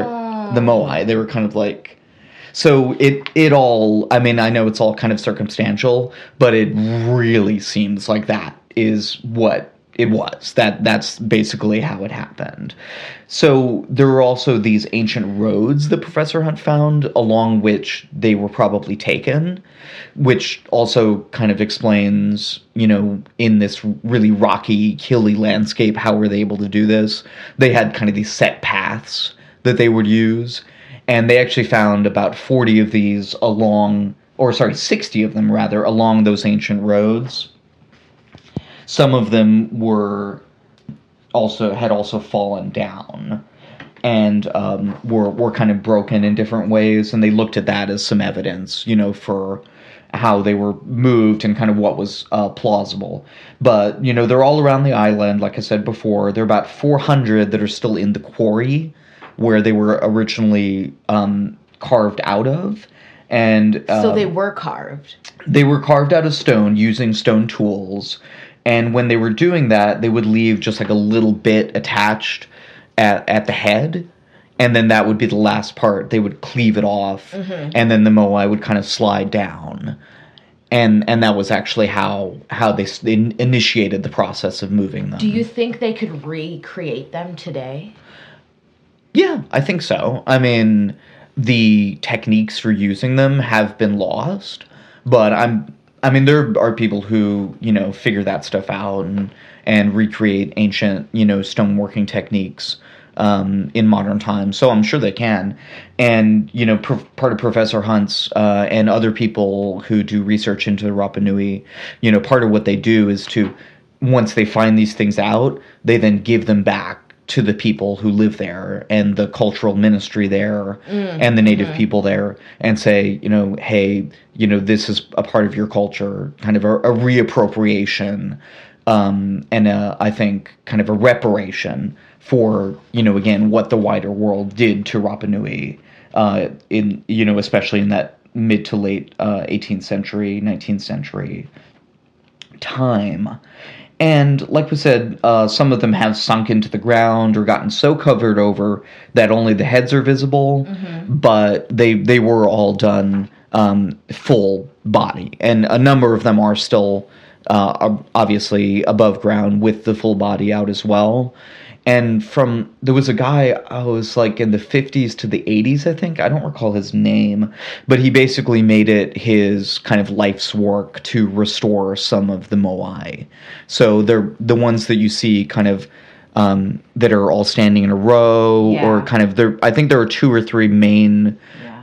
the ah. moai they were kind of like so it it all i mean i know it's all kind of circumstantial but it really seems like that is what it was. That that's basically how it happened. So there were also these ancient roads that professor hunt found along which they were probably taken which also kind of explains you know in this really rocky hilly landscape how were they able to do this? They had kind of these set paths that they would use and they actually found about 40 of these along or sorry 60 of them rather along those ancient roads some of them were also had also fallen down and um, were were kind of broken in different ways, and they looked at that as some evidence, you know, for how they were moved and kind of what was uh, plausible. But you know, they're all around the island. Like I said before, there are about 400 that are still in the quarry where they were originally um, carved out of, and so um, they were carved. they were carved out of stone using stone tools and when they were doing that they would leave just like a little bit attached at, at the head. And then that would be the last part. They would cleave it off. Mm-hmm. And then the moai would kind of slide down. And and that was actually how how they, they initiated the process of moving them. Do you think they could recreate them today? Yeah, I think so. I mean, the techniques for using them have been lost, but I'm I mean there are people who, you know, figure that stuff out and and recreate ancient, you know, stoneworking techniques um, in modern times. So I'm sure they can. And, you know, pro- part of Professor Hunt's uh, and other people who do research into the Rapa Nui, you know, part of what they do is to once they find these things out, they then give them back to the people who live there and the cultural ministry there and the native people there and say, you know, hey, you know, this is a part of your culture, kind of a, a reappropriation, um, and a, I think kind of a reparation for, you know, again, what the wider world did to Rapa Nui, uh, in, you know, especially in that mid to late uh, 18th century, 19th century time. And like we said, uh, some of them have sunk into the ground or gotten so covered over that only the heads are visible. But they they were all done um, full body, and a number of them are still uh, ob- obviously above ground with the full body out as well. And from there was a guy I was like in the 50s to the 80s, I think. I don't recall his name, but he basically made it his kind of life's work to restore some of the moai. So they're the ones that you see kind of um, that are all standing in a row, or kind of there. I think there are two or three main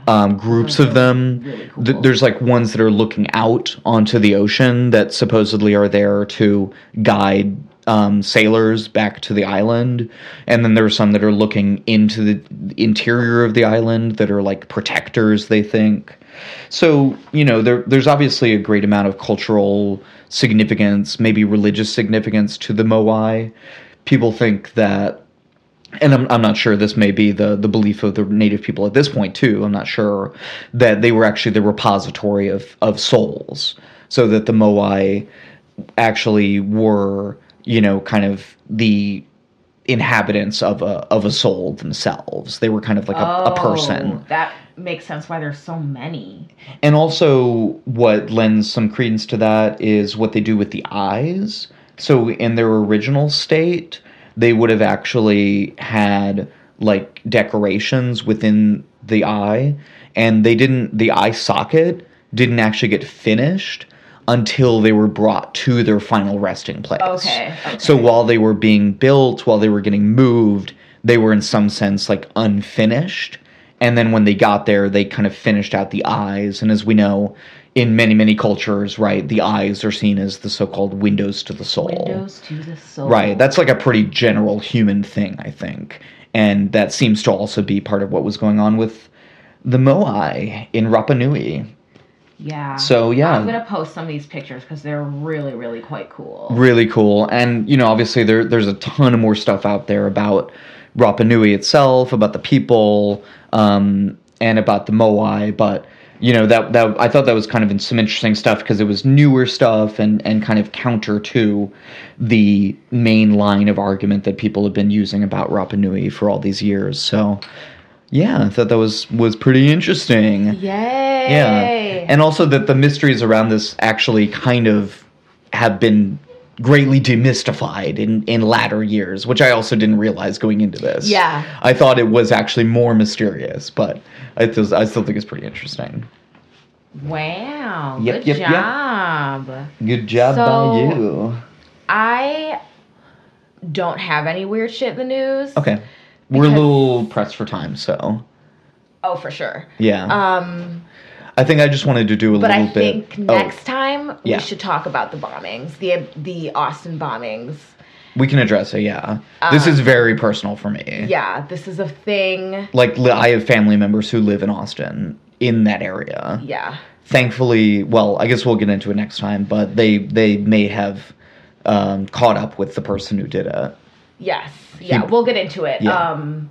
um, groups of them. Th- there's like ones that are looking out onto the ocean that supposedly are there to guide um, sailors back to the island, and then there are some that are looking into the interior of the island that are like protectors. They think. So you know, there there's obviously a great amount of cultural significance, maybe religious significance to the Moai. People think that and I'm, I'm not sure this may be the, the belief of the native people at this point too i'm not sure that they were actually the repository of, of souls so that the moai actually were you know kind of the inhabitants of a of a soul themselves they were kind of like a, a person Oh, That makes sense why there's so many. and also, what lends some credence to that is what they do with the eyes. So, in their original state, they would have actually had like decorations within the eye, and they didn't, the eye socket didn't actually get finished until they were brought to their final resting place. Okay, okay. So, while they were being built, while they were getting moved, they were in some sense like unfinished and then when they got there, they kind of finished out the eyes. And as we know, in many many cultures, right, the eyes are seen as the so-called windows to the soul. Windows to the soul. Right. That's like a pretty general human thing, I think. And that seems to also be part of what was going on with the Moai in Rapa Nui. Yeah. So, yeah. I'm gonna post some of these pictures because they're really, really quite cool. Really cool. And, you know, obviously there there's a ton of more stuff out there about Rapa Nui itself, about the people, um, and about the Moai, but you know that that I thought that was kind of some interesting stuff because it was newer stuff and and kind of counter to the main line of argument that people have been using about Rapa Nui for all these years. So yeah, I thought that was was pretty interesting. Yay! Yeah, and also that the mysteries around this actually kind of have been greatly demystified in in latter years, which I also didn't realize going into this. Yeah. I thought it was actually more mysterious, but I still I still think it's pretty interesting. Wow. Yep, good yep, yep. job. Good job So- by you. I don't have any weird shit in the news. Okay, we're a little pressed for time, so Oh, for sure. yeah. Um, I think I just wanted to do a but little bit. But I bit. think oh, next time yeah. we should talk about the bombings, the the Austin bombings. we can address it. Yeah, this is very personal for me. Um, Yeah, this is a thing. like I have family members who live in Austin in that area. Yeah. Thankfully, well, I guess we'll get into it next time, but they they may have um, caught up with the person who did it. Yes. Yeah, He- we'll get into it. Yeah. Um,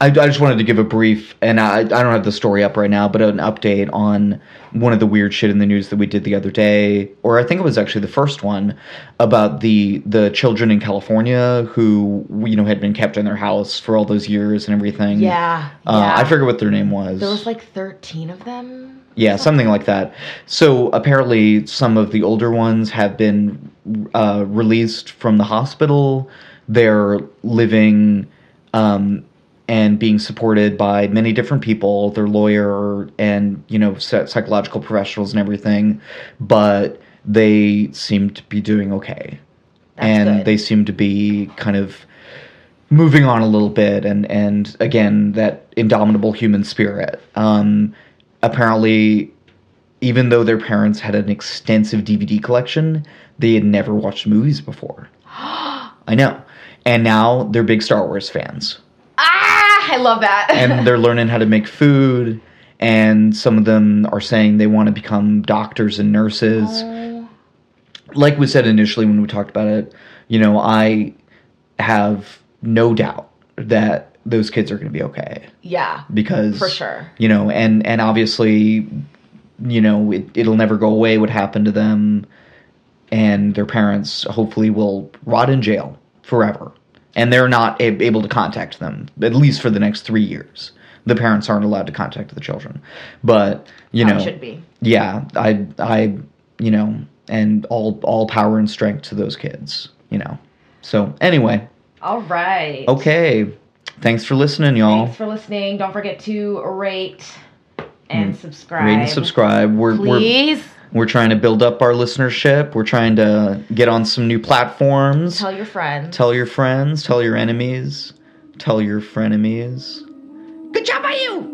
I, I just wanted to give a brief, and I, I don't have the story up right now, but an update on one of the weird shit in the news that we did the other day, or I think it was actually the first one, about the the children in California who you know had been kept in their house for all those years and everything. yeah. Uh, yeah. I forget what their name was. There was like 13 of them. Yeah, something like that. So apparently, some of the older ones have been uh, released from the hospital. They're living um, and being supported by many different people, their lawyer and you know psychological professionals and everything. But they seem to be doing okay, That's and good. they seem to be kind of moving on a little bit and and again that indomitable human spirit um apparently even though their parents had an extensive dvd collection they had never watched movies before i know and now they're big star wars fans Ah, I love that. and they're learning how to make food and some of them are saying they want to become doctors and nurses Oh. like we said initially when we talked about it you know i have no doubt that those kids are going to be okay yeah. because For sure. you know and and obviously you know it, it'll never go away what happened to them and their parents hopefully will rot in jail forever and they're not a- able to contact them at least for the next three years the parents aren't allowed to contact the children but you know should be. yeah i i you know and all all power and strength to those kids you know so anyway All right. okay thanks for listening y'all Thanks for listening. Don't forget to rate and subscribe. Mm. rate and subscribe. We're we're we're trying to build up our listenership. We're trying to get on some new platforms. Tell your friends. tell your friends. Tell your enemies. Tell your frenemies. Good job by you